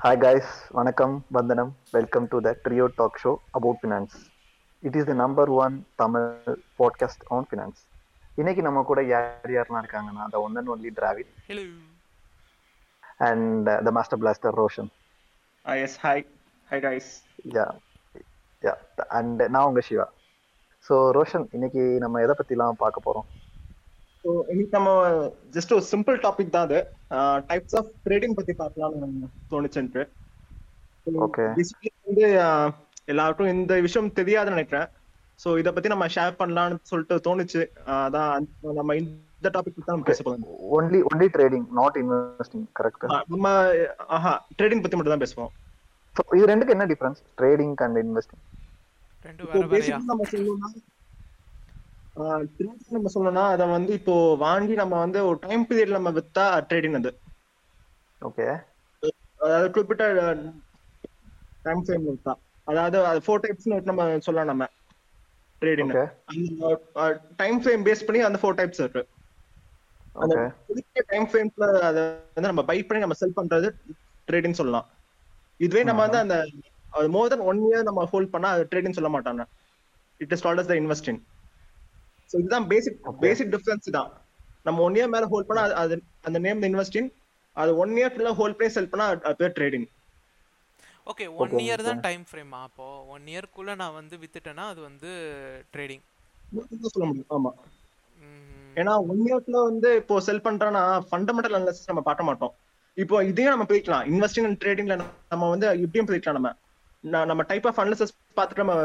Hi guys, Vanakkam, Vandanam. Welcome to the Trio Talk Show about finance. It is the number one Tamil podcast on finance. இன்னைக்கு நம்ம கூட யார் யாரெல்லாம் இருக்காங்கன்னா only Dravid Hello. and uh, the master blaster Roshan. Ah, yes, hi. Hi, guys. Yeah, yeah. And நான் உங்க Siva. So Roshan இன்னைக்கு நம்ம எதை பத்திலாம் பார்க்க போறோம் ஸோ இன்னைக்கு நம்ம ஜஸ்ட் ஒரு சிம்பிள் டாபிக் தான் அது. டைப்ஸ் ஆஃப் ட்ரேடிங் பத்தி பார்க்கலாம்னு தோணுச்சுன்ட்டு. வந்து எல்லாருக்கும் இந்த விஷயம் தெரியாதுன்னு நினைக்கிறேன். ஸோ இதை பத்தி நம்ம ஷேர் பண்ணலாம்னு சொல்லிட்டு தோணுச்சு. அதான் நம்ம இந்த டாபிக் தான் நம்ம பேச போறோம். Only only trading not investing correct நம்ம ஆஹா ட்ரேடிங் பத்தி மட்டும் தான் பேசுவோம் இது ரெண்டுக்கு என்ன டிஃபரன்ஸ் ட்ரேடிங் அண்ட் இன்வெஸ்டிங் ரெண்டு வேற வேறையா? நம்ம சொல்லணும்னா ட்ரேடிங் நம்ம சொல்லணும்னா அதை வந்து இப்போ வாங்கி நம்ம வந்து ஒரு டைம் பீரியட் நம்ம வித்தா ட்ரேடிங் அது ஓகே. அதாவது குறிப்பிட்ட டைம் ஃப்ரேம் இருக்கா அதாவது அது ஃபோர் டைப்ஸ் நம்ம சொல்லலாம் நம்ம. ட்ரேடிங் டைம் ஃப்ரேம் பேஸ் பண்ணி அந்த ஃபோர் டைப்ஸ் இருக்கு. அந்த ஓகே. குறிப்பிட்ட டைம் ஃப்ரேம்ஸ்ல அதை வந்து நம்ம பை பண்ணி நம்ம செல் பண்றது ட்ரேடிங் சொல்லலாம். இதுவே நம்ம வந்து அந்த மோர் தென் ஒன் இயர் நம்ம ஹோல்ட் பண்ணா அது ட்ரேடிங் சொல்ல மாட்டாங்க. It is called as the investing so இதுதான் பேசிக் Okay. பேசிக் டிஃபரன்ஸ் தான். நம்ம ஒன் இயர் மேல ஹோல்ட் பண்ணா அது- அந்த நேம் இன்வெஸ்டிங் அது ஒன் இயர் ஃபுல்லா ஹோல்ட் பண்ணி செல் பண்ணா அது- பேர் ட்ரேடிங் ஓகே ஒன் இயர் தான். டைம் ஃப்ரேமா அப்போ ஒன் இயர்க்குள்ள நான் வந்து வித்துட்டேன்னா அது வந்து ட்ரேடிங் சொல்ல முடியும் ஆமா. ஏன்னா ஒன் இயர்ஸ்ல வந்து இப்போ செல் பண்றோம்னா ஃபண்டமெண்டல் அனாலிசிஸ் நம்ம பார்க்க மாட்டோம். இப்போ இதையும் நம்ம பிரிக்கலாம் இன்வெஸ்டிங் அண்ட் ட்ரேடிங்ல நம்ம வந்து இப்படியும் பிரிக்கலாம் நம்ம. நம்ம டைப் ஆஃப் அனாலிசிஸ் பார்த்துட்டு நம்ம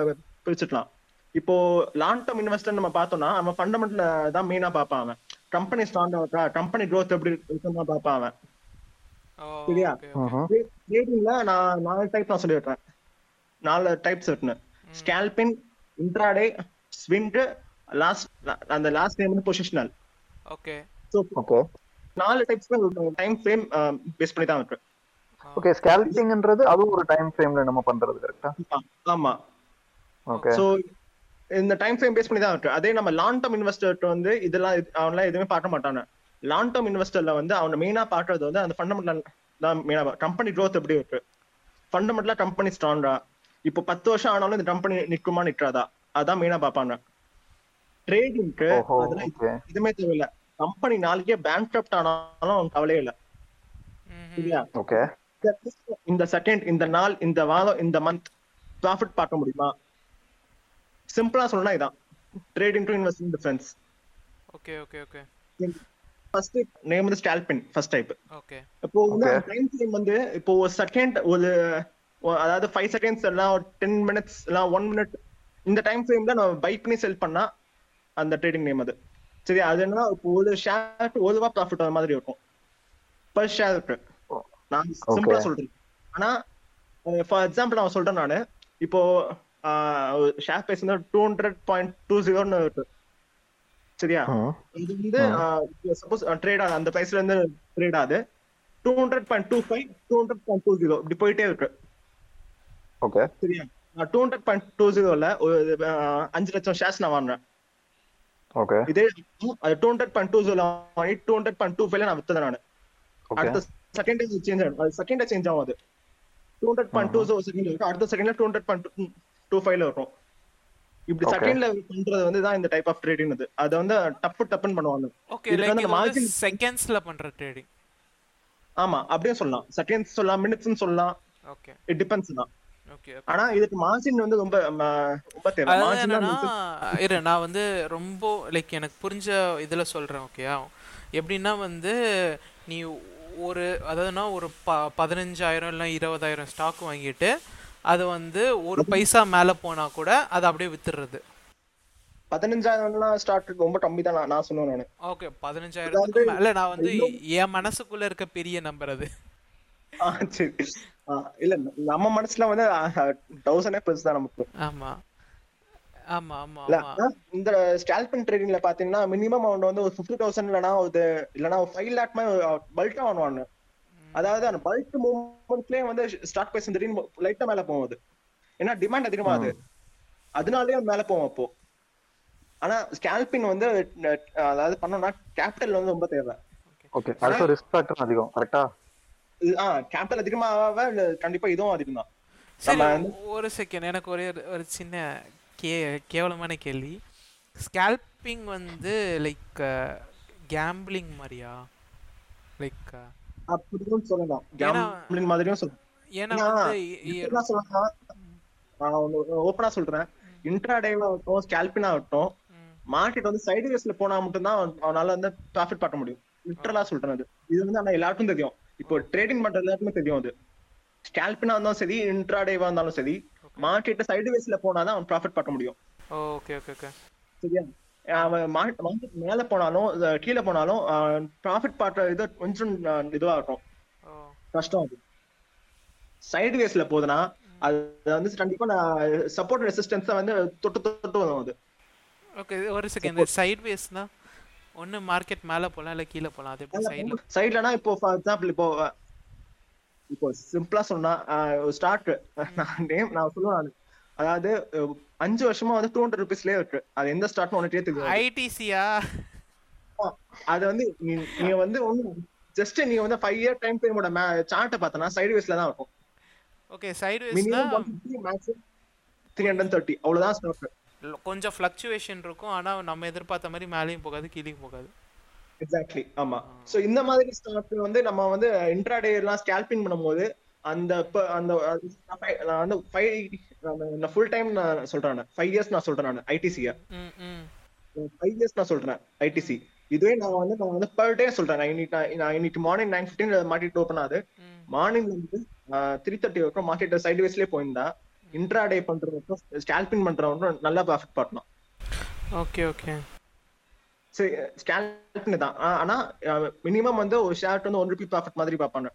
பிரிச்சுக்கலாம். இப்போ லாங் டேர்ம் இன்வெஸ்டர் நம்ம பார்த்தோம்னா நம்ம ஃபண்டமெண்டல் தான் மெயினா பார்ப்பான் அவன். கம்பெனி ஸ்ட்ராங்கா இருக்கா? கம்பெனி growth எப்படி இருக்குன்னு பார்ப்பான் அவன். சரியா? ட்ரேடிங்ல நான் நாலு டைப் நான் சொல்லிடுறேன். நாலு டைப்ஸ் இருக்குன்னு. ஸ்கேல்பிங் இன்ட்ராடே ஸ்விண்ட் லாஸ்ட் அந்த லாஸ்ட் நேம் வந்து பொசிஷனல் ஓகே ஸோ ஓகே நாலு டைப்ஸ் டைம் ஃப்ரேம் பேஸ் பண்ணி தான் இருக்கு. ஓகே ஸ்கேல்பிங்ன்றது அதுவும் ஒரு டைம் ஃப்ரேம்ல நம்ம பண்றது கரெக்டா ஆ- ஆமா. ஓகே சோ இந்த டைம் ஃப்ரேம் பேஸ் பண்ணி தான் இருக்கு அதே நம்ம லாங் டேர்ம் இன்வெஸ்டர் வந்து இதெல்லாம் இது- அவன்லாம் எதுவுமே பார்க்க மாட்டாங்க. லாங் டேர்ம் இன்வெஸ்டர்ல வந்து அவன் மெயினா பாக்குறது வந்து அந்த ஃபண்டமெண்டல் தான் மெயினா கம்பெனி growth எப்படி இருக்கு? ஃபண்டமெண்டலா கம்பெனி ஸ்ட்ராங்கா இப்போ பத்து வருஷம் ஆனாலும் இந்த கம்பெனி நிக்குமா நிக்காதா அதான் மெயினா பார்ப்பாங்க. ட்ரேடிங்க்கு அதெல்லாம் எதுவுமே தேவையில்ல. கம்பெனி நாளைக்கே பேங்க் ஆனாலும் அவன் கவலையே இல்ல. சரியா ஓகே இந்த செகண்ட் இந்த நாள் இந்த வாரம் இந்த மந்த் ப்ராஃபிட் பார்க்க முடியுமா? சிம்பிளா சொல்லணும் இதான். Trading to investing difference okay okay okay first name வந்து ஸ்டால்பின் ஃபர்ஸ்ட் டைப் ஓகே இப்போ வந்து Okay. டைம் ஃப்ரேம் வந்து இப்போ ஒரு செகண்ட் ஒரு அதாவது ஃபைவ் செகண்ட்ஸ் எல்லாம் ஒரு டென் மினிட்ஸ் எல்லாம் ஒன் மினிட் இந்த டைம் ஃப்ரேம்ல நம்ம பை பண்ணி செல் பண்ணா அந்த ட்ரேடிங் நேம் அது. சரி அது என்ன இப்போ ஒரு ஷேர் ஒரு ரூபா ப்ராஃபிட் வர மாதிரி இருக்கும். பர் ஷேருக்கு நான் சிம்பிளா. சொல்றேன். ஆனா ஃபார் எக்ஸாம்பிள் நான் சொல்றேன் நானு. இப்போ share price two hundred point two ஜீரோன்னு சரியா இது வந்து சப்போஸ் ட்ரேட் ஆகுது அந்த பிரைஸ்ல இருந்து ட்ரேட் ஆகுது two hundred point two five two hundred point two zero இப்படி போயிட்டே இருக்கு ஓகே சரியா டூ ஹண்ட்ரட் பாயிண்ட் டூ ஜீரோல ஒரு அஞ்சு லட்சம் ஷேர்ஸ் நான் வாங்குறேன் ஓகே இதே two hundred point two zero வாங்கி டூ ஹண்ட்ரட் பாயிண்ட் டூ ஃபைவ்ல நான் வித்தது நான் அடுத்த செகண்ட் சேஞ்ச் ஆகும் செகண்ட் சேஞ்ச் ஆகும் அது two hundred point two zero second அடுத்த செகண்ட்ல டூ ஹண்ட்ரட் பாயிண்ட் டூ ஃபைவ்ல இருக்கும் இப்படி Okay. செகண்ட்ல பண்றது வந்து தான் இந்த டைப் ஆஃப் ட்ரேடிங் அது அதை வந்து டப்பு டப்புன்னு பண்ணுவாங்க. ஓகே லைக் வந்து இது வந்து margin- செகண்ட்ஸ்ல பண்ற ட்ரேடிங் ஆமா அப்படியே சொல்லலாம். செகண்ட்ஸ் சொல்லலாம் மினிட்ஸ் சொல்லலாம். ஓகே இட் டிபெண்ட்ஸ் தான். ஆனா இதுக்கு மார்ஜின் வந்து ரொம்ப ரொம்ப தேவை. மார்ஜின் இரு நான் வந்து ரொம்ப லைக் எனக்கு புரிஞ்ச இதுல சொல்றேன் ஓகேயா எப்படின்னா வந்து நீ ஒரு அதாவதுனா ஒரு ப பதினஞ்சாயிரம் இல்லை இருபதாயிரம் ஸ்டாக் வாங்கிட்டு அது வந்து ஒரு பைசா மேல போனா கூட அதை அப்படியே வித்துடுறது பதினஞ்சாயிரம்லாம் ஸ்டார்ட் ரொம்ப கம்மி தான் நான் சொன்னேன் நானு ஓகே பதினஞ்சாயிரத்துக்கு மேல நான் வந்து என் மனசுக்குள்ள இருக்க பெரிய நம்பர் அது. சரி. இல்ல நம்ம மனசுல வந்து தௌசண்டே பெருசு தான் நமக்கு. ஆமா. ஆமா ஆமா இல்ல இந்த ஸ்டால்பின் ட்ரேடிங்ல பாத்தீங்கன்னா மினிமம் அமௌண்ட் வந்து ஒரு ஃபிஃப்டி தௌசண்ட் இல்லனா ஒரு இல்லனா ஒரு ஃபைவ் லேக் மாதிரி பல்கா வாங்குவாங்க. அதாவது அந்த பல்க் மூவ்மெண்ட்லயே வந்து ஸ்டாக் பிரைஸ் திடீர்னு லைட்டா மேல போகும் அது. ஏன்னா டிமாண்ட் அதனாலயே அது மேல போகும் அப்போ. ஆனா ஸ்கேல்பின் வந்து அதாவது பண்ணோம்னா கேபிட்டல் வந்து ரொம்ப தேவை. ஓகே. அடுத்த ரிஸ்க் ஃபேக்டர் அதிகம் கரெக்டா கேபிட்டல் அதிகமாக கண்டிப்பா இதுவும் அதிகம் தான். சரி ஒரு செகண்ட் எனக்கு ஒரே ஒரு- ஒரு சின்ன கே கேவலமான கேள்வி. ஸ்கேல்பிங் வந்து லைக் கேம்பிளிங் மாதிரியா? லைக் அப்படியும் சொல்லலாம். கேம்பிளிங் மாதிரியும் சொல்லலாம் ஏன்னா ஓப்பனா சொல்றேன். இன்ட்ராடேவா ஆகட்டும் ஸ்கேல்பின் ஆகட்டும் மார்க்கெட் வந்து சைடு வேஸ்ல போனா மட்டும்தான் அவன்- அவனால வந்து ப்ராஃபிட் பார்க்க முடியும். லிட்டரலா சொல்றேன் அது. இது வந்து ஆனா எல்லாருக்கும் தெரியும். இப்போ ட்ரேடிங் பண்ற எல்லாருக்குமே தெரியும் அது. ஸ்கேல்பினா இருந்தாலும் சரி இன்ட்ராடேவா இருந்தாலும் சரி மார்க்கெட் சைடு வேஸ்ல போனாதான் அவன் ப்ராஃபிட் பார்க்க முடியும். ஓகே ஓகே ஓகே சரியா? மார்க்கெட் மேல போனாலும் கீழே போனாலும் ப்ராஃபிட் பார்க்க இது கொஞ்சம் இதுவா இருக்கும். கஷ்டம் அது. சைடு வேஸ்ல போகுதுன்னா அது வந்து கண்டிப்பா நான் சப்போர்ட் ரெசிஸ்டன்ஸ் வந்து தொட்டு தொட்டு வரும் அது. ஓகே ஒரு செகண்ட் சைட் வேஸ்னா ஒன்று மார்க்கெட் மேலே போகலாம் இல்லை கீழே போகலாம் அது எப்படி சைடில் சைட்லனா இப்போ ஃபார் எக்ஸாம்பிள் இப்போ இப்போ சிம்பிளா சொன்னா ஸ்டார்ட் நான் நேம் நான் சொல்லுவேன். அதாவது அஞ்சு வருஷமா வந்து டூ ஹண்ட்ரட் ருபீஸ்லயே இருக்கு. அது எந்த ஸ்டார்ட்னு உனக்கே தெரியும் ஐடிசியா அது வந்து நீங்க வந்து ஜஸ்ட் நீங்க வந்து ஃபைவ் இயர் டைம் ஃப்ரேமோட சார்ட்டை பார்த்தனா சைடு வேஸ்ல தான் இருக்கும். Okay side maximum three hundred thirty அவ்வளவுதான் ஸ்டாக் கொஞ்சம் ஃப்ளக்சுவேஷன் இருக்கும். ஆனால் நம்ம எதிர்பார்த்த மாதிரி மேலேயும் போகாது கீழேயும் போகாது. எக்ஸாக்ட்லி ஆமா. சோ இந்த மாதிரி ஸ்டாக் வந்து நம்ம வந்து இன்ட்ராடே எல்லாம் ஸ்கேல்பிங் பண்ணும்போது அந்த ப- அந்த அது நான் ஃபுல் டைம் நான் சொல்றேன் ஃபைவ் இயர்ஸ் நான் சொல்றேன் நான் ஐடிசிய ஃபைவ் இயர்ஸ் நான் சொல்றேன் ஐடிசி இதுவே நான் வந்து நான் வந்து பர் டே சொல்றேன். நான் இன்னைக்கு நான் நான் இன்னைக்கு morning nine fifteen market open ஆகுது. மார்னிங் வந்து த்ரீ தேர்ட்டி வரைக்கும் மார்க்கெட் சைடு வேஸ்லயே போயிருந்தா இன்ட்ராடே பண்றவங்க ஸ்கேல்பிங் பண்றவங்க நல்லா ப்ராஃபிட் பண்ணலாம் ஓகே ஓகே சரி ஸ்கேல்பிங் தான். ஆனா மினிமம் வந்து ஒரு ஷேர்ட் வந்து ஒன் ருபி ப்ராஃபிட் மாதிரி பார்ப்பாங்க.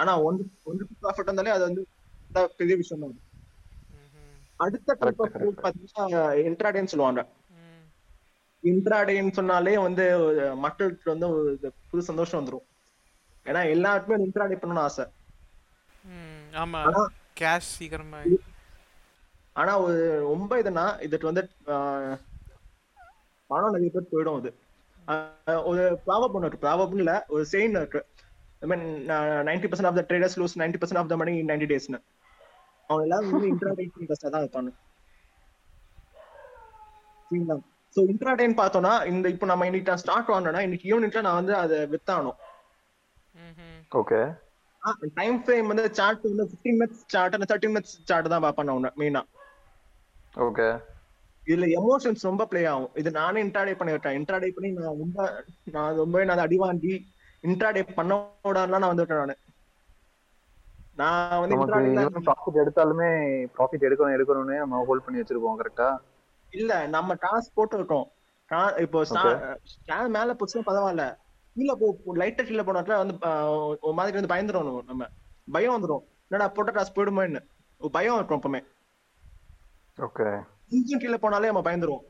ஆனா ஒன் ஒன் ருபி ப்ராஃபிட் இருந்தாலே அது வந்து பெரிய விஷயம் தான் அடுத்த டைப் ஆஃப். பாத்தீங்கன்னா இன்ட்ராடேன்னு சொல்லுவாங்க. இன்ட்ராடேன்னு சொன்னாலே வந்து மக்களுக்கு வந்து புது சந்தோஷம் வந்துரும். ஏன்னா எல்லாருக்குமே இன்ட்ராடே பண்ணணும்னு ஆசை. ஆமா. கேஷ் சீக்கிரமா ஆனா ஒரு ரொம்ப இதுனா இதுக்கு வந்து ஆஹ், பணம் நிறைய பேர் போயிடும் அது. ஆஹ், ஒரு ப்ராவப் ஒன்று இருக்கு. ப்ராவப்னு இல்ல ஒரு செயின் இருக்கு. I mean ninety percent of the traders lose ninety percent of the money ninety டேஸ்னு அவங்க எல்லாரும் வந்து இன்ட்ராடே இன்ட்ரெஸ்டா தான் சரிங்களா ஸோ இன்ட்ராடேன்னு பார்த்தோம்னா இந்த இப்போ நம்ம இன்னைக்கு நான் ஸ்டார்ட் வாங்கினோம்னா இன்னைக்கு யூனிட்ல நான் வந்து அதை ம் ஓகே டைம் ஃப்ரேம் வந்து சார்ட் வந்து ஃபிஃப்டீன் மினிட்ஸ் சார்ட் அந்த தேர்ட்டி மினிட்ஸ் சார்ட் தான் பார்ப்பேன் நான் மெயினா ஓகே இதுல எமோஷன்ஸ் ரொம்ப ப்ளே ஆகும். இது நானே இன்ட்ராடே பண்ணி விட்டேன் இன்ட்ராடே பண்ணி நான் ரொம்ப நான் ரொம்ப நான் அடி வாங்கி இன்ட்ராடே பண்ண விடாதுலாம் நான் வந்துட்டேன் நானு. நான் வந்து ப்ராஃபிட் எடுத்தாலுமே ப்ராஃபிட் எடுக்கணும் எடுக்கணும்னே நம்ம ஹோல்ட் பண்ணி வச்சிருப்போம் கரெக்டா இல்ல நம்ம டாஸ் போட்டு இருக்கோம் கா- இப்போ மேல போச்சுன்னா பரவாயில்ல. கீழே போ லைட்டா கீழே போனாக்கா வந்து ஒரு மாதிரி வந்து பயந்துரும் நம்ம. பயம் வந்துரும். என்னடா போட்ட டாஸ் போயிடுமோன்னு. பயம் இருக்கும் எப்பவுமே. ஓகே கொஞ்சம் கீழே போனாலே நம்ம பயந்துருவோம்.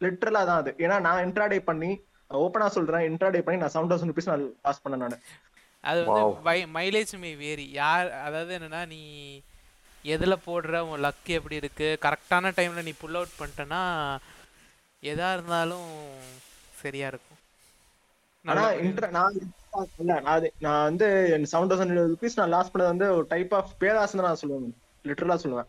லிட்டரலா தான் அது. ஏன்னா நான் இன்ட்ராடே பண்ணி ஓப்பனா சொல்றேன். இன்ட்ராடே பண்ணி நான் செவன் தௌசண்ட் ருபீஸ் நான் பாஸ் பண்ணேன் நானு. அது வந்து மைலேஜ் மே வேரி யார் அதாவது என்னன்னா நீ எதில் போடுற உன் லக் எப்படி இருக்கு? கரெக்டான டைமில் நீ புல் அவுட் பண்ணிட்டேன்னா எதா இருந்தாலும் சரியா இருக்கும். ஆனா இன்ட்ரா நான் இல்ல நான் அது- நான் வந்து செவன் தௌசண்ட் ருபீஸ் நான் லாஸ் பண்ணது வந்து ஒரு டைப் ஆஃப் பேராசை தான் நான் சொல்லுவேன். லிட்டரலா சொல்லுவேன்.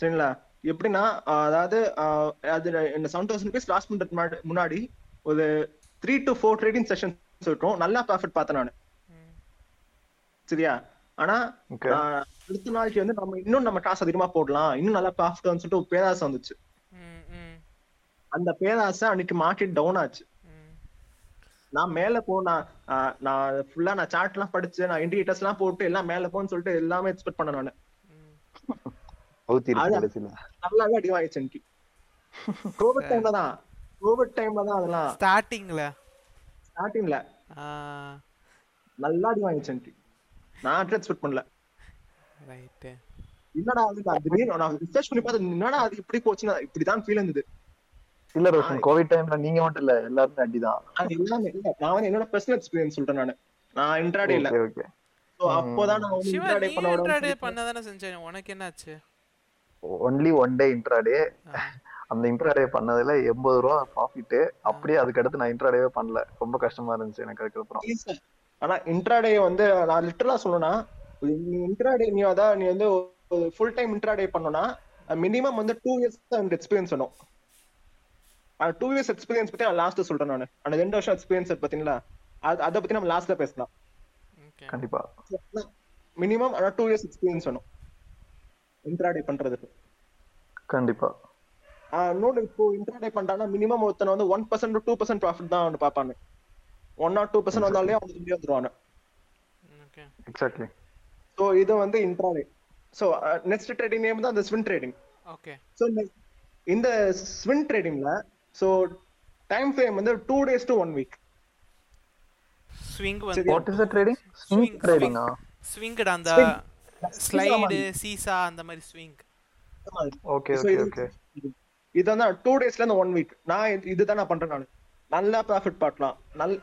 சரிங்களா? எப்படின்னா அதாவது அது இந்த செவன் தௌசண்ட் ருபீஸ் லாஸ் பண்றதுக்கு முன்னாடி- ஒரு three to four trading sessions இருக்கும். நல்லா ப்ராஃபிட் பார்த்தேன் நான். சரியா? ஆனா அடுத்த நாளைக்கு வந்து நம்ம இன்னும் நம்ம காசு அதிகமா போடலாம். இன்னும் நல்லா ப்ராஃபிட் சொல்லிட்டு ஒரு பேராசை வந்துச்சு. ம், ம், அந்த பேராசை அன்னைக்கு மார்க்கெட் டவுன் ஆச்சு. நான் மேல போனா நான் ஃபுல்லா நான் சார்ட் எல்லாம் படிச்சு நான் இண்டிகேட்டர்ஸ் எல்லாம் போட்டு எல்லாம் மேல போன்னு சொல்லிட்டு எல்லாமே எக்ஸ்பெக்ட் பண்ணேன் நானு. நல்லாவே அடி வாங்கிச்சு எனக்கு கோவிட் டைம்ல தான். கோவிட் டைம்ல தான் அதெல்லாம். ஸ்டார்டிங்ல ஸ்டார்டிங்ல நல்லா அடி வாங்கிச்சு எனக்கு நான் எக்ஸ்பெக்ட் பண்ணல. ரைட்டு என்னடா அது? நான் திடீர்னு நான் ரிசர்ச் பண்ணி பார்த்தேன் என்னடா அது இப்படி போச்சுன்னா இப்படிதான் ஃபீல் இருந்தது. இல்ல ரோஷன் கோவிட் டைம்ல நீங்க மட்டும் இல்ல எல்லாருமே அடிதான் அது எல்லாமே இல்ல நான் வந்து என்னோட பர்சனல் எக்ஸ்பீரியன்ஸ் சொல்றேன் நானு. நான் இன்ட்ராடே இல்ல. ஓகே So அப்போதான் நான் வந்து இன்ட்ராடே பண்ண இன்ட்ராடே விட பண்ண தானே செஞ்சேன் உனக்கு என்னாச்சு? ஒன்லி ஒன் டே இன்ட்ராடே அந்த இன்ட்ராடே பண்ணதுல எண்பது ரூபா ப்ராஃபிட் அப்படியே அதுக்கு அடுத்து நான் இன்ட்ராடேவே பண்ணல. ரொம்ப கஷ்டமா இருந்துச்சு எனக்கு அதுக்கப்புறம். ஆனா இன்ட்ராடே வந்து நான் லிட்டரலா சொல்லணும்னா இன்ட்ராடே நீ அதான் நீ வந்து ஃபுல் டைம் இன்ட்ராடே பண்ணோம்னா மினிமம் வந்து டூ இயர்ஸ் எனக்கு எக்ஸ்பீரியன்ஸ் வேணும். டூ இயர்ஸ் எக்ஸ்பீரியன்ஸ் பத்தி நான் லாஸ்ட் சொல்றேன் நான். அந்த ரெண்டு வருஷம் எக்ஸ்பீரியன்ஸ் பாத்தீங்களா? அது அதை பத்தி நம்ம லாஸ்ட்ல பேசலாம். ஓகே கண்டிப்பா. மினிமம் ஆனா டூ இயர்ஸ் எக்ஸ்பீரியன்ஸ் வேணும். இன்ட்ராடே பண்றதுக்கு. கண்டிப்பா. இன்னொன்று இப்போ இன்ட்ராடே பண்றானா மினிமம் ஒருத்தன் வந்து one percent two percent profit தான் அவனு பார்ப்பானு. ஒன் ஆர் டூ பர்சன்ட் வந்தாலே அவனுக்கு வெளியே வந்துருவானு ஓகே எக்ஸாக்ட்லி ஸோ இது வந்து intraday so next trading name தான் அந்த ஸ்வின் ட்ரேடிங் ஓகே ஸோ இந்த ஸ்வின் ட்ரேடிங்ல ஸோ டைம் ஃப்ரேம் வந்து two days to one week swing வந்து what is the trading Swing, swing ட்ரேடிங்கா ஸ்விங்கட் அந்த ஸ்லைடு சீசா அந்த மாதிரி ஸ்விங் ஓகே ஓகே ஓகே இது வந்து டூ டேஸ்ல இருந்து ஒன் வீக் நான் இது- இதுதான் நான் பண்றேன் நான். நல்லா ப்ராஃபிட் பார்க்கலாம். நல்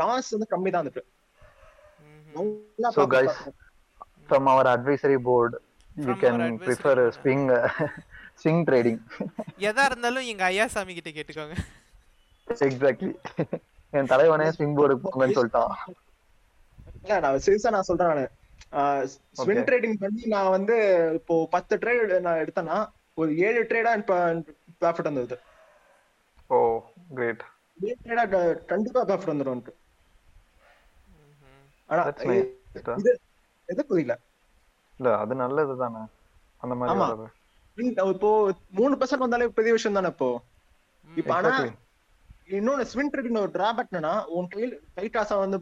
லாஸ் வந்து கம்மி தான் வந்துட்டு So, guys, from our advisory board you can prefer swing swing trading. எதா இருந்தாலும் எங்க ஐயா சாமி கிட்ட கேட்டுக்கோங்க. எக்ஸாக்ட்லி என் தலைவனே ஸ்விங் போர்டு போங்கன்னு சொல்லிட்டான். இல்ல நான் சீரியஸா நான் சொல்றேன் நானு. Okay. ட்ரேடிங் பண்ணி நான் வந்து இப்போ பத்து ட்ரேட் நான் எடுத்தேன்னா ஒரு ஏழு ட்ரேடா ப்ராஃபிட் வந்தது. ஓ கிரேட் ட்ரேடா கண்டிப்பா ப்ராஃபிட் வந்துடும் ஆனா இது எது புரியல? இல்ல அது நல்லது தானே. அந்த மாதிரி இப்போ மூணு பர்சன்ட் வந்தாலே பெரிய விஷயம் தானே இப்போ? இப்ப ஆனா. இன்னொன்னு ஸ்வின் ட்ரேடிங் ஒரு டிராபேக் என்னன்னா உன் கையில் கை காசா வந்து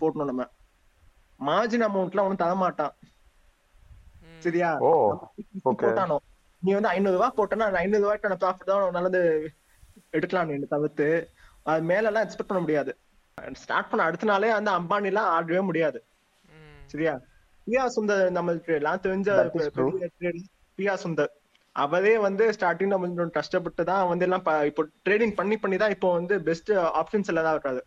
போடணும் நம்ம. மார்ஜின் அமௌண்ட்லாம் ஒன்னும் தர மாட்டான் சரியா. போட்டானோ? நீ வந்து ஐநூறு ரூபாய் போட்டனா ஐநூறு ரூபாய்க்கான ப்ராஃபிட் தான் நல்லது எடுக்கலாம் நீ தவிர்த்து அது மேல எல்லாம் எக்ஸ்பெக்ட் பண்ண முடியாது. ஸ்டார்ட் பண்ண அடுத்த நாளே அந்த அம்பானி எல்லாம் ஆடவே முடியாது. சரியா? பிரியா சுந்தர் நம்மளுக்கு எல்லாம் தெரிஞ்ச. பெரிய சுந்தர். அவரே வந்து ஸ்டார்டிங் நம்ம கொஞ்சம் கஷ்டப்பட்டு தான் வந்து எல்லாம் ப- இப்போ ட்ரேடிங் பண்ணி பண்ணி தான் இப்போ வந்து பெஸ்ட் ஆப்ஷன்ஸ் எல்லாம் இருக்காது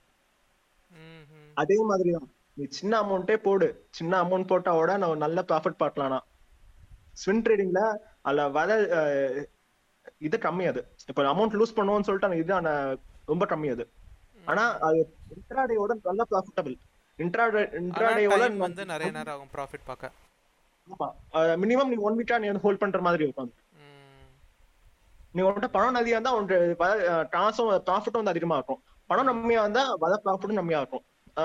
அதே மாதிரி தான். நீ சின்ன அமௌண்ட்டே போடு. சின்ன அமௌண்ட் போட்டாவோட நான் நல்ல ப்ராஃபிட் பார்க்கலாம்னா. ஸ்வின் ட்ரேடிங்ல அதுல வர இது கம்மி அது. இப்போ அமௌண்ட் லூஸ் பண்ணுவோம்னு சொல்லிட்டு இது ரொம்ப கம்மி அது. ஆனா அது இன்ட்ராடேயோட நல்ல ப்ராஃபிட்டபிள் இன்ட்ராடே இன்ட்ராடேயோட வந்து நிறைய நேரம் ஆகும் ப்ராஃபிட் பார்க்க. மினிமம் நீ ஒன் வீக்கா நீ வந்து ஹோல்ட் பண்ற மாதிரி இருக்கும். நீ உன்கிட்ட பணம் அதிகமா இருந்தா உன்கிட்ட காசும் ப்ராஃபிட்டும் வந்து அதிகமா இருக்கும். பணம் கம்மியா இருந்தா வர ப்ராஃபிட்டும் கம்மியா இருக்கும்.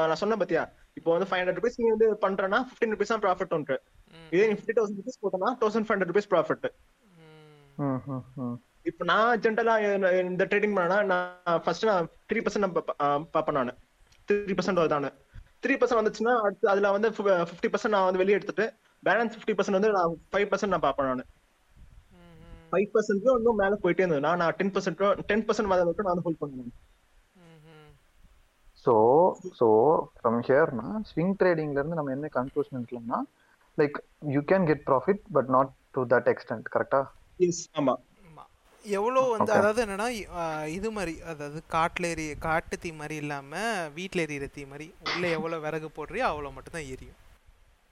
நான் சொன்ன பத்தியா? இப்போ வந்து ஃபைவ் ஹண்ட்ரட் ருபீஸ் நீ வந்து பண்றனா ஃபிஃப்டின் ருபீஸ் தான் ப்ராஃபிட் உண்டு. இதே நீ ஃபிஃப்டி தௌசண்ட் ருபீஸ் போட்டனா thousand five hundred rupees profit. இப்போ நான் ஜென்ரலா இந்த ட்ரேடிங் பண்ணனா நான் ஃபர்ஸ்ட் நான் த்ரீ பர்சன்ட் பார்ப்பேன் நான் த்ரீ பர்சன்ட் வருதானு த்ரீ பர்சன்ட் வந்துச்சுன்னா அடுத்து அதுல வந்து ஃபிஃப்டி பர்சன்ட் நான் வந்து வெளியே எடுத்துட்டு பேலன்ஸ் ஃபிஃப்டி பர்சன்ட் வந்து நான் ஃபைவ் பர்சன்ட் நான் பார்ப்பேன் நான். ஃபைவ் பர்சன்ட் இன்னும் மேல போயிட்டே இருந்தது நான் டென் பர்சன்ட் டென் பர்சன்ட் மேல மட்டும் நான் ஹோல்ட் பண்ணுவேன். ஸோ ஸோ ஃப்ரம் ஹியர்னா ஸ்விங் ட்ரேடிங்ல இருந்து நம்ம என்ன conclusion எடுக்கலாம்னா like you can get profit but not to that extent கரெக்டா எஸ் ஆமா. எவ்வளோ வந்து. அதாவது என்னன்னா இது மாதிரி அதாவது காட்டுல எரி காட்டு தீ மாதிரி இல்லாம வீட்ல எரியிற தீ மாதிரி உள்ள எவ்வளவு விறகு போடுறியோ அவ்வளவு மட்டும் தான் எரியும்.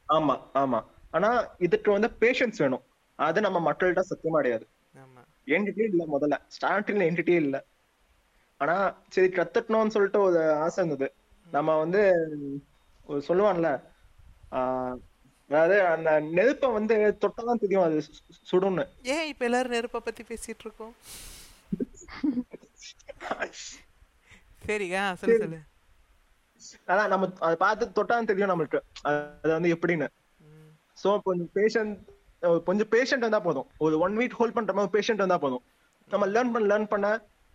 ஆமா ஆமா. ஆனா இதுக்கு வந்து பேஷன்ஸ் வேணும். அது நம்ம மக்கள்கிட்ட சத்தியமா கிடையாது. ஆமா. என்கிட்டயே இல்ல முதல்ல. ஸ்டார்டிங்ல என்கிட்டயே இல்ல. ஆனா சரி கத்துக்கணும்னு சொல்லிட்டு ஒரு ஆசை இருந்தது. நம்ம வந்து சொல்லுவான்ல ஆஹ் அதாவது அந்த நெருப்பை வந்து தொட்டாதான் தெரியும் அது சுடும்னு. ஏன் இப்ப எல்லாரும் நெருப்பை பத்தி பேசிட்டு இருக்கோம்? சரிங்க சொல்லு சொல்லு. அதான் நம்ம அதை பார்த்து தொட்டாதான் தெரியும் நம்மளுக்கு. அது வந்து எப்படின்னு. சோ கொஞ்சம் பேஷண்ட் கொஞ்சம் பேஷண்ட் இருந்தா போதும். ஒரு ஒன் வீக் ஹோல்ட் பண்ற மாதிரி பேஷண்ட் இருந்தா போதும். நம்ம லேர்ன் பண்ண லேர்ன் பண்ண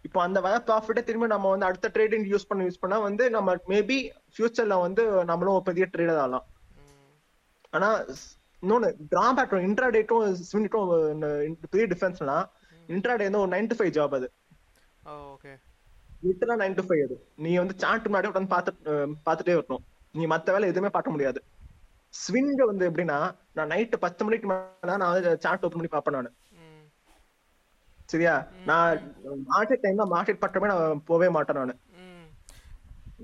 இப்போ அந்த வர ப்ராஃபிட்டை திரும்பி நம்ம வந்து அடுத்த ட்ரேடிங் யூஸ் பண்ண யூஸ் பண்ணா வந்து நம்ம மேபி ஃபியூச்சர்ல வந்து நம்மளும் ஒரு பெரிய ட்ரேடர் ஆகலாம். ஆனா இன்னொன்னு டிராபேக் இன்ட்ராடேட்டும் ஸ்வின்னிட்டும் பெரிய டிஃபரன்ஸ்னா இன்ட்ராடே வந்து ஒரு நைன் டு ஃபைவ் ஜாப் அது. ஓகே லிட்டரா நைன் டு ஃபைவ் அது. நீ வந்து சார்ட் முன்னாடி உட்காந்து பார்த்து பார்த்துட்டே இருக்கணும். நீ மத்த வேலை எதுவுமே பார்க்க முடியாது. ஸ்விங் வந்து எப்படின்னா நான் நைட்டு பத்து மணிக்கு மேல நான் வந்து சார்ட் ஓப்பன் பண்ணி பார்ப்பேன் நான். சரியா? நான் மார்க்கெட் டைம்ல மார்க்கெட் பக்கமே நான் போவே மாட்டேன் நான்.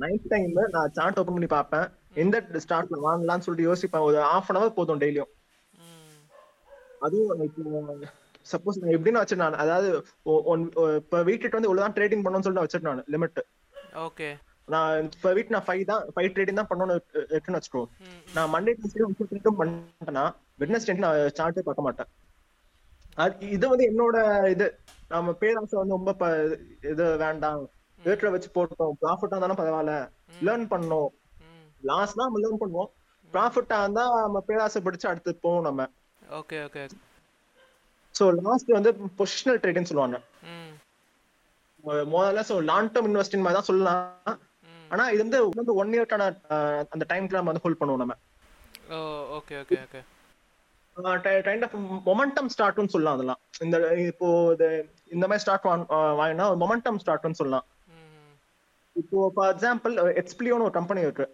நைட் டைம்ல நான் சார்ட் ஓப்பன் பண்ணி பார்ப்பேன். எந்த ஸ்டார்ட்ல வாங்கலாம்னு சொல்லிட்டு யோசிப்பேன். ஒரு ஹாஃப் அன் அவர் போதும் டெய்லியும். அதுவும் இப்போ சப்போஸ் நான் எப்படின்னு வச்சிருந்தேன் நான். அதாவது இப்ப வீட்டுக்கு வந்து இவ்வளவுதான் ட்ரேடிங் பண்ணணும்னு சொல்லிட்டு வச்சிருந்தேன் நான் லிமிட் ஓகே நான் இப்போ வீக் நான் ஃபைவ் தான் ஃபைவ் ட்ரேடிங் தான் பண்ணணும்னு இருக்கு- இருக்குன்னு வச்சுக்கோ. நான் மண்டே ட்ரேடும் பண்ணிட்டேன்னா வெட்னஸ்டே நான் சார்ட்டே பார்க்க மாட்டேன். இது வந்து என்னோட இது. நம்ம பேராசை வந்து ரொம்ப இது வேண்டாம். ரேட்ல வச்சு போட்டோம். ப்ராஃபிட்டா இருந்தாலும் பரவாயில்ல. லேர்ன் பண்ணோம் ம் லாஸ்னா நம்ம லேர்ன் பண்ணுவோம். ப்ராஃபிட்டா இருந்தா நம்ம பேராசை பிடிச்சு அடுத்து போவோம் நம்ம. ஓகே ஓகே சோ லாஸ்ட் வந்து பொசிஷனல் ட்ரேடிங் சொல்லுவாங்க. முதல்ல சோ லாங் டேர்ம் இன்வெஸ்டிங் மாதிரி தான் சொல்லலாம். ஆனா இது வந்து வந்து ஒன் இயர்க்கான அந்த டைம்க்கு நம்ம வந்து ஹோல்ட் பண்ணுவோம் நம்ம. Okay okay okay kind of momentum ஸ்டார்ட்னு சொல்லலாம் அதெல்லாம். இந்த இப்போ இது இந்த மாதிரி ஸ்டார்ட் வாங்கினா மொமெண்டம் ஸ்டார்ட்னு சொல்லலாம். இப்போ ஃபார் எக்ஸாம்பிள் எக்ஸ்பிளியோன்னு ஒரு கம்பெனி இருக்கு.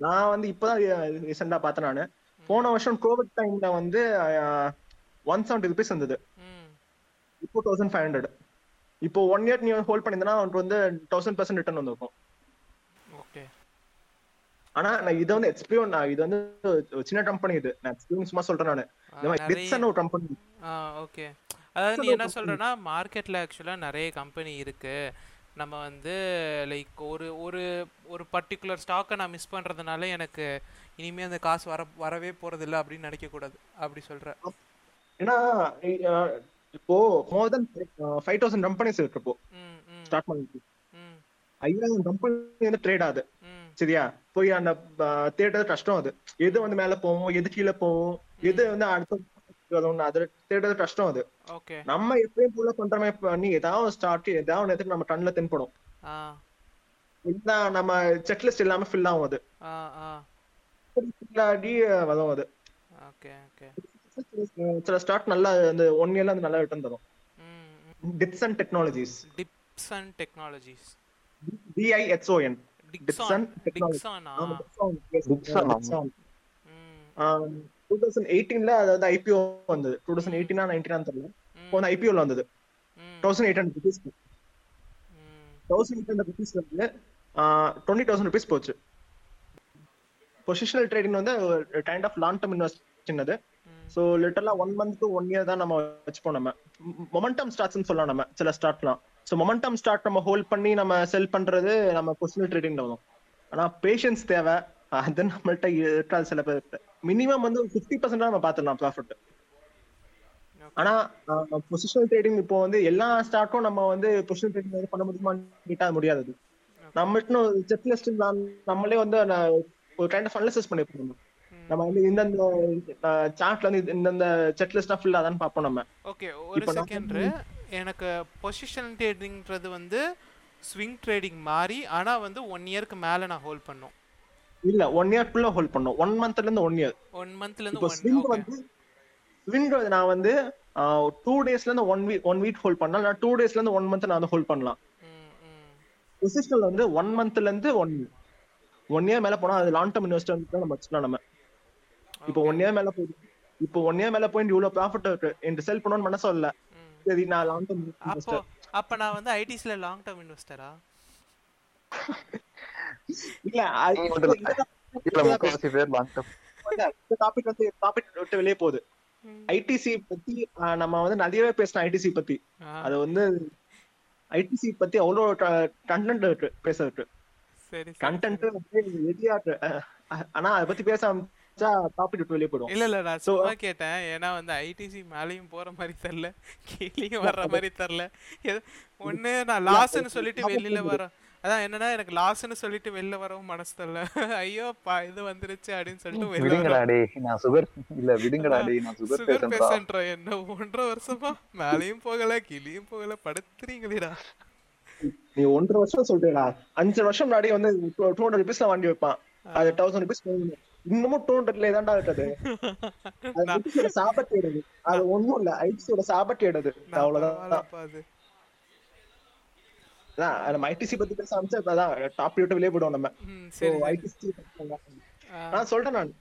நான் வந்து இப்பதான் ரீசெண்டா பார்த்தேன் நானு. போன வருஷம் கோவிட் டைம்ல வந்து ஒன் செவன்டி ருபீஸ் இருந்தது. ம். இப்போ தௌசண்ட் ஃபைவ் ஹண்ட்ரட் இப்போ ஒன் இயர் நீ ஹோல்ட் பண்ணியிருந்தனா உனக்கு வந்து தௌசண்ட் பர்சன்ட் ரிட்டர்ன் வந்திருக்கும். ஓகே. ஆனா நான் இது வந்து எக்ஸ்பிளியோ நான் இது வந்து சின்ன கம்பெனி இது. நான் எக்ஸ்பிளியோ சும்மா சொல்றேன் நானு. இந்த மாதிரி ஒரு கம்பெனி ஆ ஓகே. அதாவது நீ என்ன சொல்றேன்னா மார்க்கெட்ல ஆக்சுவலாக நிறைய கம்பெனி இருக்கு. நம்ம வந்து லைக் ஒரு ஒரு ஒரு பர்டிகுலர் ஸ்டாக்கை நான் மிஸ் பண்றதுனால எனக்கு இனிமே அந்த காசு வர வரவே போறதில்ல அப்படின்னு நினைக்க கூடாது. அப்படி சொல்ற. ஏன்னா இப்போ more than five thousand companies இருக்கு இப்போ. ம் ம். ஸ்டார்ட் பண்ணி ம். ஐயாயிரம் கம்பெனி வந்து ட்ரேட் ஆகுது. சரியா? போய் அந்த தேடுறது கஷ்டம் அது. எது வந்து மேல போகும் எது கீழே போகும் எது வந்து அடுத்த அது தேடுறது கஷ்டம் அது. ஓகே. நம்ம எப்பயும் போல பண்ற மாதிரி பண்ணி ஏதாவது ஸ்டார்ட் ஏதாவது எடுத்து நம்ம கண்ணில் தென்படும். ஆ. இல்ல நம்ம செக்லிஸ்ட் இல்லாம ஃபில் ஆகும் அது. ஆ ஆ. இல்லாடி வரும் அது. Okay okay. சில ஸ்டார்ட் நல்லா அந்த ஒன் இயர்ல அது நல்லா ரிட்டர்ன் தரும். ம் Dixon and technologies Dixon and technologies D I H O N Dixon, ஆமா. ம். டூ தௌசண்ட் எயிட்டீன்ல அதாவது ஐபிஓ வந்தது. டூ தௌசண்ட் எயிட்டீனா நைன்டீனா தெரியல இப்போ வந்து ஐபிஓல வந்தது. Thousand eight hundred rupees thousand eight hundred rupees வந்து டுவெண்ட்டி தௌசண்ட் ருபீஸ் போச்சு. பொசிஷனல் ட்ரேடிங் வந்து kind of long term investing அது. So லிட்டரலா one month to one year தான் நம்ம வச்சுப்போம் நம்ம. மொமெண்டம் ஸ்டார்ட்ஸ்னு சொல்லலாம் நம்ம சில ஸ்டார்ட்லாம் ஸோ மொமெண்டம் ஸ்டார்ட் நம்ம ஹோல்ட் பண்ணி நம்ம செல் பண்றது நம்ம பொசிஷனல் ட்ரேடிங்ல வரும். ஆனா பேஷன்ஸ் தேவை. அது நம்மள்ட்ட இருக்காது சில பேர் மினிமம் வந்து ஃபிஃப்டி பர்சன்ட் நம்ம பார்த்துடலாம் ப்ராஃபிட் ஆனா பொசிஷனல் ட்ரேடிங் இப்போ வந்து எல்லா ஸ்டாக்கும் நம்ம வந்து பொசிஷனல் ட்ரேடிங் பண்ண முடியுமான்னு கேட்டா முடியாது அது நம்ம இன்னும் செக் லிஸ்ட் நம்மளே வந்து ஒரு கைண்ட் ஆஃப் அனலிசிஸ் பண்ணிருப்போம் நம்ம வந்து இந்தந்த சார்ட்ல வந்து இந்தந்த செக் லிஸ்டா ஃபுல் ஆதான்னு பார்ப்போம் நம்ம. ஓகே ஒரு செகண்ட் எனக்கு பொசிஷன் ட்ரேடிங்ன்றது வந்து ஸ்விங் ட்ரேடிங் மாதிரி ஆனா வந்து ஒன் இயருக்கு மேல நான் ஹோல்ட் பண்ணும். இல்ல ஒன் இயர் ஃபுல்லா ஹோல்ட் பண்ணோம். ஒன் மந்த்ல இருந்து ஒன் இயர் ஒன் மந்த்ல இருந்து ஸ்விங் வந்து ஸ்விங் நான் வந்து டூ டேஸ்ல இருந்து one week one week hold பண்ணலாம். நான் டூ டேஸ்ல இருந்து ஒன் மந்த் நான் வந்து ஹோல்ட் பண்ணலாம். பொசிஷனல் வந்து ஒன் மந்த்ல இருந்து ஒன் ஒன் இயர் மேல போனா அது லாங் டர்ம் இன்வெஸ்டர் நம்ம வச்சுக்கலாம் நம்ம. இப்போ ஒன் இயர் மேல போயிட்டு இப்போ ஒன் இயர் மேல போயிட்டு இவ்வளவு ப்ராஃபிட் இருக்கு. என்று செல் பண்ணணும்னு மனசு இல்ல. சரி நான் லாங் டர்ம் அப்போ இன்வெஸ்டர் அப்ப நான் வந்து ஐடிஸ்ல லாங் டர்ம் இன்வெஸ்டரா இல்ல முக்காவாசி பேர் லாங் டர்ம் இந்த டாபிக் வந்து டாபிக் விட்டு வெளியே போகுது. ஐடிசி பத்தி நம்ம வந்து நிறையவே பேசணும் ஐடிசி பத்தி. அது வந்து ஐடிசி பத்தி அவ்வளவு கண்டென்ட் இருக்கு பேசுறதுக்கு. சரி சரி. கண்டென்ட் அஹ், ஆனா அதை பத்தி பேச ஆரம்பிச்சா டாபிக் விட்டு வெளியே போயிடும். இல்ல இல்ல நான் So, சும்மா கேட்டேன். ஏன்னா வந்து ஐடிசி மேலேயும் போற மாதிரி தெரியல. கீழேயும் வர்ற மாதிரி தெரியல. ஏதோ ஒண்ணு நான் லாஸ்ன்னு சொல்லிட்டு வெளியில வர அதான் என்னன்னா எனக்கு லாஸ்ன்னு சொல்லிட்டு வெளில வரவும் மனசு தெரியல ஐயோ பா இது வந்துருச்சு அப்படின்னு சொல்லிட்டு விடுங்கடா டேய் நான் சுகர் இல்ல விடுங்கடா டேய் நான் சுகர் சுகர் பேஷண்டா என்ன ஒன்றரை வருஷமா? மேலேயும் போகல கீழேயும் போகல படுத்துறீங்களேடா. நீ ஒன்றரை வருஷம் சொல்றீங்களா அஞ்சு வருஷம் முன்னாடி வந்து டூ ஹண்ட்ரட் ருபீஸ்ல வாங்கி வைப்பான். அது தௌசண்ட் ருபீஸ் இன்னமும் டூ ஹண்ட்ரட்ல தான்டா இருக்குது. அது சாபத்து எடுது அது ஒண்ணும் இல்ல ஐடிசியோட சாபத்து எடுது அவ்வளவுதான். அதான் நம்ம ஐடிசி பத்தி பேச ஆரம்பிச்சா அதான் டாபிக் விட்டு வெளியே போயிடும் நம்ம. ஐடிசி நான் சொல்றேன் நான்.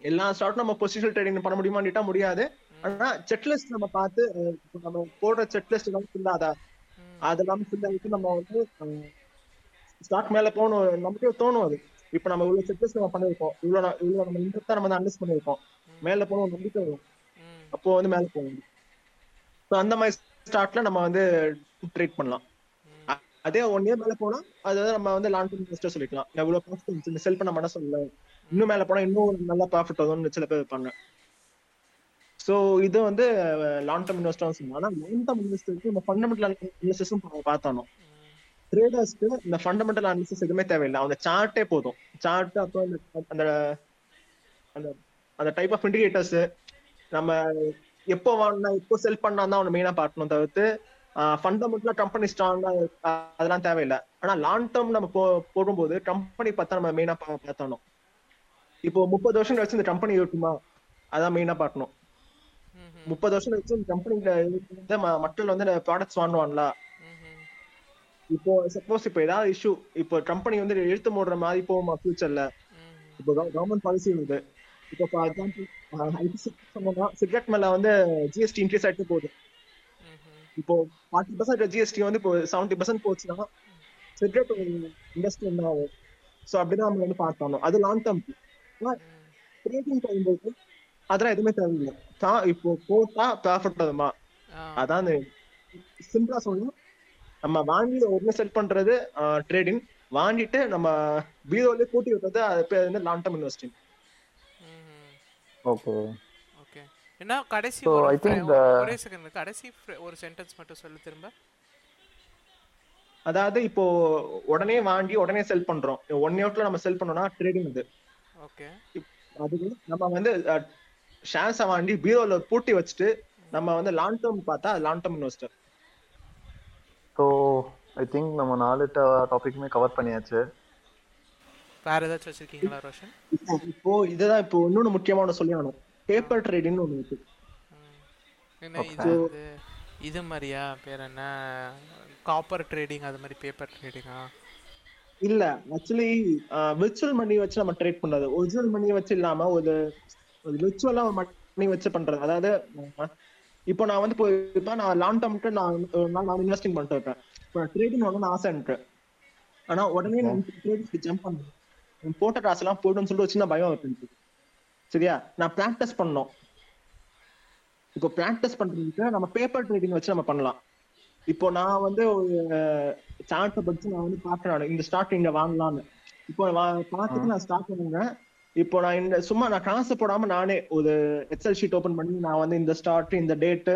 எல்லா ஸ்டார்ட்டும் நம்ம பொசிஷனல் ட்ரேடிங் பண்ண முடியுமான்னு கேட்டா முடியாது ஆனா செக்லிஸ்ட் நம்ம பார்த்து நம்ம போடுற செக்லிஸ்ட் எல்லாம் ஃபில் ஆதா அதெல்லாம் ஃபில் ஆகிட்டு நம்ம வந்து ஸ்டாக் மேல போகணும் நமக்கே தோணும் அது. இப்ப நம்ம இவ்வளவு செக்லிஸ்ட் நம்ம பண்ணிருக்கோம் இவ்வளவு இவ்வளவு நம்ம இன்ட்ரெஸ்டா நம்ம அனலிஸ் பண்ணிருக்கோம் மேல போகணும் நம்பிக்கை வரும். அப்போ வந்து மேல போகணும். ஸோ அந்த மாதிரி ஸ்டார்ட்ல நம்ம வந்து ட்ரேட் பண்ணலாம். அதே ஒன் இயர் மேல போனா அதாவது நம்ம வந்து லாங் டர்ம் இன்வெஸ்டர் சொல்லிக்கலாம் எவ்வளவு ப்ராஃபிட் செல் பண்ண மாட்டேன் சொல்லல. இன்னும் மேல போனா இன்னும் நல்லா நல்ல ப்ராஃபிட் வரும்னு சில பேர் பண்ண சோ இது வந்து லாங் டர்ம் இன்வெஸ்டர்ஸ் ஆனா லாங் டர்ம் இன்வெஸ்டருக்கு நம்ம ஃபண்டமெண்டல் இன்வெஸ்டர்ஸும் பார்த்தோம். ட்ரேடர்ஸ்க்கு இந்த ஃபண்டமெண்டல் அனாலிசிஸ் எதுவுமே தேவையில்லை. அந்த சார்ட்டே போதும். சார்ட் அப்புறம் அந்த அந்த அந்த டைப் ஆஃப் இண்டிகேட்டர்ஸ் நம்ம எப்போ வாங்கினா எப்போ செல் பண்ணா தான் அவனை மெயினா பார்க்கணும் தவிர்த்து ஃபண்டமெண்டலா கம்பெனி ஸ்ட்ராங்கா அதெல்லாம் தேவையில்லை ஆனா லாங் டேர்ம் நம்ம போ போடும்போது கம்பெனி பார்த்தா நம்ம மெயினா பார்த்தோம் இப்போ முப்பது வருஷம் கழிச்சு இந்த கம்பெனி இருக்குமா அதான் மெயினா பார்க்கணும். முப்பது வருஷம் கழிச்சு இந்த கம்பெனில மக்கள் வந்து ப்ராடக்ட்ஸ் வாங்குவாங்களா. இப்போ சப்போஸ் இப்போ ஏதாவது இஷ்யூ இப்போ கம்பெனி வந்து எழுத்து மூடுற மாதிரி போகுமா ஃபியூச்சர்ல. இப்போ கவர்மெண்ட் பாலிசி இருக்குது இப்போ ஃபார் எக்ஸாம்பிள் சிகரெட் மேல வந்து ஜிஎஸ்டி இன்க்ரீஸ் ஆயிட்டு போகுது. இப்போ ஃபார்ட்டி பர்சன்ட் ஜிஎஸ்டி வந்து இப்போ செவன்டி பர்சன்ட் போச்சுன்னா சிகரெட் இண்டஸ்ட்ரி என்ன ஆகும்? ஸோ அப்படிதான் நம்ம வந்து பார்த்தோம் அது லாங் டேர்ம் ட்ரேடிங் போகும்போது அதெல்லாம் எதுவுமே தேவையில்லை. தான் இப்போ போட்டா ப்ராஃபிட் வருமா. அதான் சிம்பிளா சொல்லணும். நம்ம வாங்கி உடனே செல் பண்றது ட்ரேடிங் வாங்கிட்டு நம்ம பீரோல கூட்டி வைக்கிறது அது பேர் வந்து லாங் டர்ம் இன்வெஸ்டிங் ஓகே. என்ன கடைசி So, ஒரு செகண்ட் கடைசி ஒரு சென்டென்ஸ் மட்டும் சொல்லு திரும்ப. அதாவது இப்போ உடனே வாங்கி உடனே செல் பண்றோம். ஒன் இயர்ல நம்ம செல் பண்ணோம்னா ட்ரேடிங் இது. ஓகே அதுக்கு நம்ம வந்து ஷேர்ஸை வாங்கி பீரோல பூட்டி வச்சுட்டு நம்ம வந்து லாங் டேர்ம் பார்த்தா long term investor so I think நம்ம நாலு டாபிக்குமே கவர் பண்ணியாச்சு. வேற ஏதாச்சும் வச்சிருக்கீங்களா ரோஷன்? இப்போ இதுதான் இப்போ இன்னொன்னு முக்கியமான சொல்லி ஆகணும். பேப்பர் ட்ரேடிங்னு ஒண்ணு இருக்கு. இது மாதிரியா? பேர் என்ன? காப்பர் ட்ரேடிங் அது மாதிரி பேப்பர் ட்ரேடிங்கா இல்ல ஆக்சுவலி விர்ச்சுவல் மணி வச்சு நம்ம ட்ரேட் பண்றது. ஒரிஜினல் மணி வச்சு இல்லாம ஒரு ஒரு விர்ச்சுவலா மணி வச்சு பண்றது. அதாவது இப்போ நான் வந்து இப்போ இப்போ நான் லாங் டேர்ம்க்கு நான் ஒரு நாள் நான் இன்வெஸ்டிங் பண்ணிட்டு இருக்கேன். இப்போ ட்ரேடிங் வந்து ஆசை எனக்கு. ஆனா உடனே நான் ட்ரேடிங் ஜம்ப் பண்ணேன் என் போட்ட காசெல்லாம் போயிடும்னு சொல்லிட்டு ஒரு சின்ன பயம் இருக்கு. சரியா? நான் பிராக்டிஸ் பண்ணோம் இப்போ பிராக்டிஸ் பண்றதுக்கு நம்ம பேப்பர் ட்ரேடிங் வச்சு நம்ம பண்ணலாம். இப்போ நான் வந்து ஒரு சார்ட்டை படிச்சு நான் வந்து பார்க்கறேன் இந்த ஸ்டாக் இங்க வாங்கலாம்னு. இப்போ பார்த்துட்டு நான் ஸ்டார்ட் வாங்குறேன். இப்போ நான் இந்த சும்மா நான் காசு போடாம நானே ஒரு எக்ஸல் ஷீட் ஓபன் பண்ணி நான் வந்து இந்த ஸ்டார்ட் இந்த டேட்டு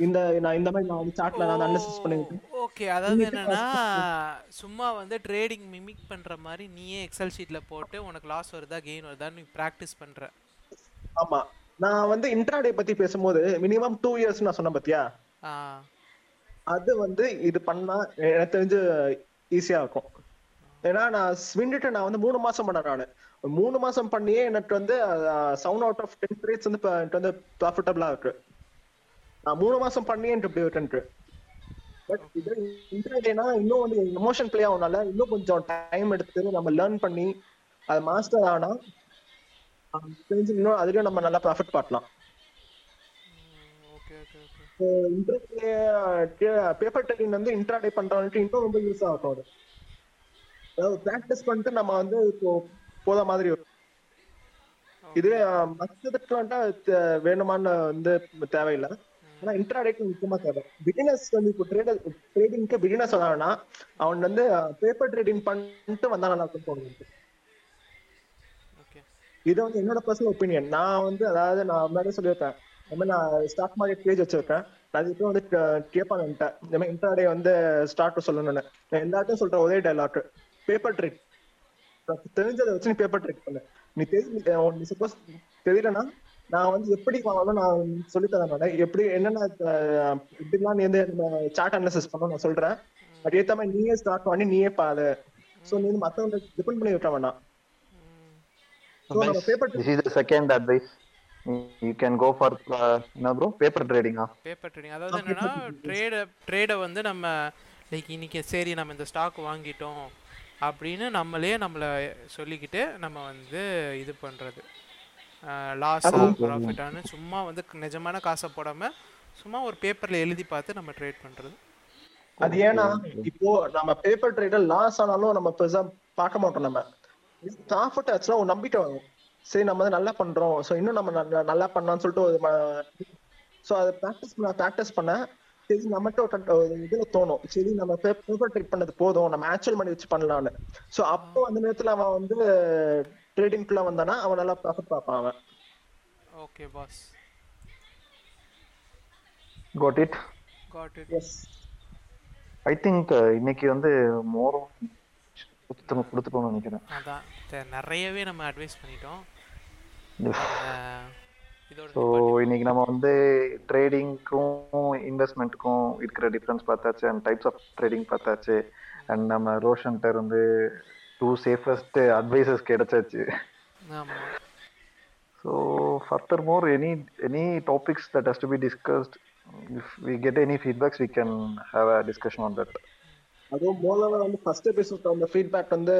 இந்த நான் இந்த மாதிரி நான் சார்ட்ல நான் அனலிசிஸ் பண்ணிருக்கேன் ஓகே அதாவது என்னன்னா சும்மா வந்து ட்ரேடிங் மிமிக் பண்ற மாதிரி நீயே எக்ஸல் ஷீட்ல போட்டு உனக்கு லாஸ் வருதா கெயின் வருதா நீ ப்ராக்டிஸ் பண்ற. ஆமா. நான் வந்து இன்ட்ராடே பத்தி பேசும்போது மினிமம் டூ இயர்ஸ் நான் சொன்னேன் பாத்தியா? அது வந்து இது பண்ணா எனக்கு தெரிஞ்சு ஈஸியா இருக்கும். ஏன்னா நான் ஸ்விண்டிட்ட நான் வந்து மூணு மாசம் பண்ணேன் நானு. மூணு மாசம் பண்ணியே எனக்கு வந்து seven out of ten trades வந்து இப்ப எனக்கு வந்து ப்ராஃபிட்டபிளா இருக்கு. மூணு மாசம் எனக்கு இப்படி இருக்கு பட் இது இன்டர்நெட்னா இன்னும் வந்து எமோஷன் பிளே ஆகுனால இன்னும் கொஞ்சம் டைம் எடுத்து நம்ம லேர்ன் பண்ணி அது மாஸ்டர் ஆனா தெரிஞ்சு இன்னும் அதுலயும் நம்ம நல்லா ப்ராஃபிட் இன்ட்ரெஸ்ட்லயே பேப்பர் ட்ரேடிங் வந்து இன்ட்ராடே பண்றவங்களுக்கு இன்னும் ரொம்ப யூஸ் ஆகும் அது. அதாவது ப்ராக்டிஸ் பண்ணிட்டு நம்ம வந்து இப்போ போத மாதிரி இருக்கும். இது மற்றதுக்கு வேணுமான்னு வந்து தேவையில்லை. ஆனா இன்ட்ராடேக்கு முக்கியமா தேவை. பிகினர்ஸ் வந்து இப்போ ட்ரேடர் ட்ரேடிங்க்கு பிகினர்ஸ் வந்தாங்கன்னா அவன் வந்து பேப்பர் ட்ரேடிங் பண்ணிட்டு வந்தா நல்லா இருக்கும் தோணுது இது வந்து என்னோட பர்சனல் ஒப்பீனியன் நான் வந்து அதாவது நான் முன்னாடியே சொல்லியிருக்கேன் இந்த நான் ஸ்டாக் மார்க்கெட் பேஜ் வச்சிருக்கேன். நான் அதுக்கு வந்து கே- கேட்பான் என்கிட்ட. இந்த மாதிரி இன்ட்ராடே வந்து ஸ்டார்ட் சொல்லணும்னு. நான் எல்லாத்தையும் சொல்றேன் ஒரே டைலாக் பேப்பர் ட்ரேட் தெரிஞ்சதை வச்சு நீ பேப்பர் ட்ரேட் பண்ணு. நீ நீ சப்போஸ் தெரியலனா நான் வந்து எப்படி வாங்கணும் நான் சொல்லித்தரேன் நான் எப்படி என்னென்ன நீ வந்து சார்ட் அனாலிசிஸ் பண்ணணும் நான் சொல்றேன். அது ஏத்த மாதிரி நீயே ஸ்டார்ட் பண்ணி நீயே பாரு சோ நீ வந்து மத்தவங்க டிபெண்ட் பண்ணி விட்ட வேணாம். நம்ம is the second advice you can go for என்ன ப்ரோ பேப்பர் ட்ரேடிங்கா பேப்பர் ட்ரேடிங் அதாவது என்னன்னா ட்ரேடை ட்ரேடை வந்து நம்ம லைக் இன்னைக்கு சரி நம்ம இந்த ஸ்டாக் வாங்கிட்டோம் அப்படின்னு நம்மளே நம்மளை சொல்லிக்கிட்டு நம்ம வந்து இது பண்ணுறது லாஸா ப்ராஃபிட்டானு சும்மா வந்து நிஜமான காசை போடாமல் சும்மா ஒரு பேப்பரில் எழுதி பார்த்து நம்ம ட்ரேட் பண்ணுறது அது ஏன்னா இப்போ நம்ம பேப்பர் ட்ரேடர் லாஸ் ஆனாலும் நம்ம பெருசா பார்க்க மாட்டோம் நம்ம. ப்ராஃபிட் ஆச்சுன்னா ஒரு நம்பிக்கை வரும் சரி நம்ம வந்து நல்லா பண்றோம். சோ இன்னும் நம்ம நல்லா- பண்ணலாம்னு சொல்லிட்டு சோ அதை ப்ராக்டிஸ் பண்ண ப்ராக்டிஸ் பண்ண சரி நம்மகிட்ட ஒரு இதுல தோணும். சரி நம்ம பேப்பர் ட்ரேட் பண்ணது போதும். நம்ம ஆக்சுவல் மணி வச்சு பண்ணலாம்னு. சோ அப்போ அந்த நேரத்துல அவன் வந்து ட்ரேடிங்க்குள்ள வந்தானா அவன் நல்லா ப்ராஃபிட் பார்ப்பான் அவன். Okay boss got it got it yes I think இன்னைக்கு வந்து மோரும் கொடுத்து கொடுத்துட்டோம்னு நினைக்கிறேன். அதான். நிறையவே நம்ம அட்வைஸ் பண்ணிட்டோம். ஸோ இன்னைக்கு நம்ம வந்து ட்ரேடிங்க்கும் இன்வெஸ்ட்மெண்ட்டுக்கும் இருக்கிற டிஃப்ரென்ஸ் பார்த்தாச்சு அண்ட் டைப்ஸ் ஆஃப் ட்ரேடிங் பார்த்தாச்சு. அண்ட் நம்ம ரோஷன்ட்ட இருந்து டூ சேஃபஸ்ட் அட்வைசஸ் கிடைச்சாச்சு. So furthermore any any topics that has to be discussed if we get any feedbacks we can have a discussion on that அதுவும் மோலவ வந்து first episode அந்த feedback வந்து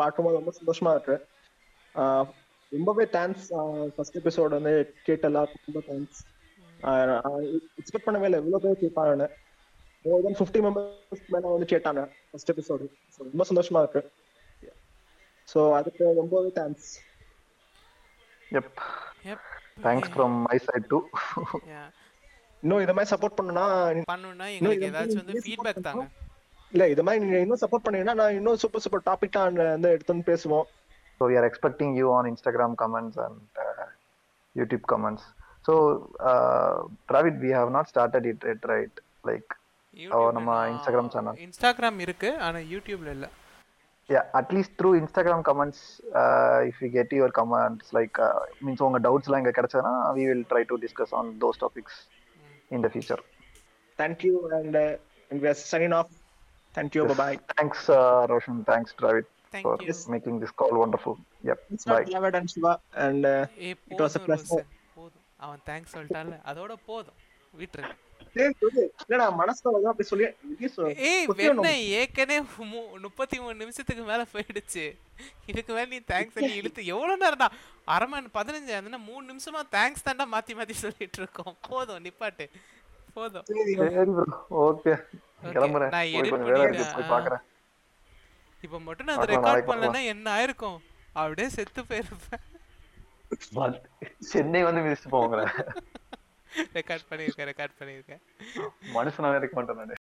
பார்க்கும்போது ரொம்ப சந்தோஷமா இருக்கு. ரொம்பவே தேங்க்ஸ் ஃபர்ஸ்ட் எபிசோட் வந்து கேட்ட எல்லாருக்கும் ரொம்ப தேங்க்ஸ் எக்ஸ்பெக்ட் பண்ணவே இல்லை இவ்வளோ பேர் கேட்பாங்கன்னு மோர் தென் ஃபிஃப்டி மெம்பர்ஸ் மேலே வந்து கேட்டாங்க ஃபர்ஸ்ட் எபிசோடு ரொம்ப சந்தோஷமா இருக்கு. ஸோ அதுக்கு ரொம்பவே தேங்க்ஸ் எப் எப் thanks from my side to yeah. இன்னும் இதை மாதிரி சப்போர்ட் பண்ணணும்னா பண்ணணும்னா எங்களுக்கு ஏதாச்சும் வந்து ஃபீட்பேக் தாங்க இல்ல இது மாதிரி நீங்க இன்னும் சப்போர்ட் பண்ணீங்கன்னா நான் இன்னும் சூப்பர் சூப்பர் டாபிக் தான் வந்து எடுத்து பேசுவோம் So we are expecting you on Instagram comments and uh, YouTube comments. So uh, Dravid, we have not started it yet, right? Like நம்ம Instagram channel. இன்ஸ்டாகிராம் இருக்கு ஆனா யூடியூப்ல இல்ல yeah, at least through Instagram comments, uh, if we get your comments, like uh, means உங்க doubts எல்லாம் இங்க கிடைச்சதுன்னா we will try to discuss on those topics in the future. Thank you and we are signing off thank you Yes. Bye Thanks, uh, Roshan. Thanks, Dravid, Thank for you. making this call wonderful. Yep. It's Bye. not David and Shiva and uh, a It was a போதும் pleasure. Roshan, போதும் அவன் thanks சொல்லிட்டான்ல அதோட போதும் விட்டுரு ஏற்கனவே முப்பத்தி மூணு நிமிஷத்துக்கு மேல போயிடுச்சு. இதுக்கு மேல நீ தேங்க்ஸ் சொல்லி இழுத்து எவ்வளவு நேரம்டா அரை மணி பதினஞ்சு மூணு நிமிஷமா தேங்க்ஸ் தான்டா மாத்தி மாத்தி சொல்லிட்டு இருக்கோம். போதும் நிப்பாட்டு. போதும். Okay. கிளம்புறேன். இப்ப மட்டும் நான் ரெக்கார்ட் பண்ணலன்னா என்ன ஆயிருக்கும்? அப்படியே செத்து போயிருப்பேன். சென்னை வந்து மிதிச்சு போவாங்க ரெக்கார்ட் பண்ணியிருக்கேன் ரெக்கார்ட் பண்ணியிருக்கேன் மனுஷனாவே இருக்க மாட்டேன் நானு.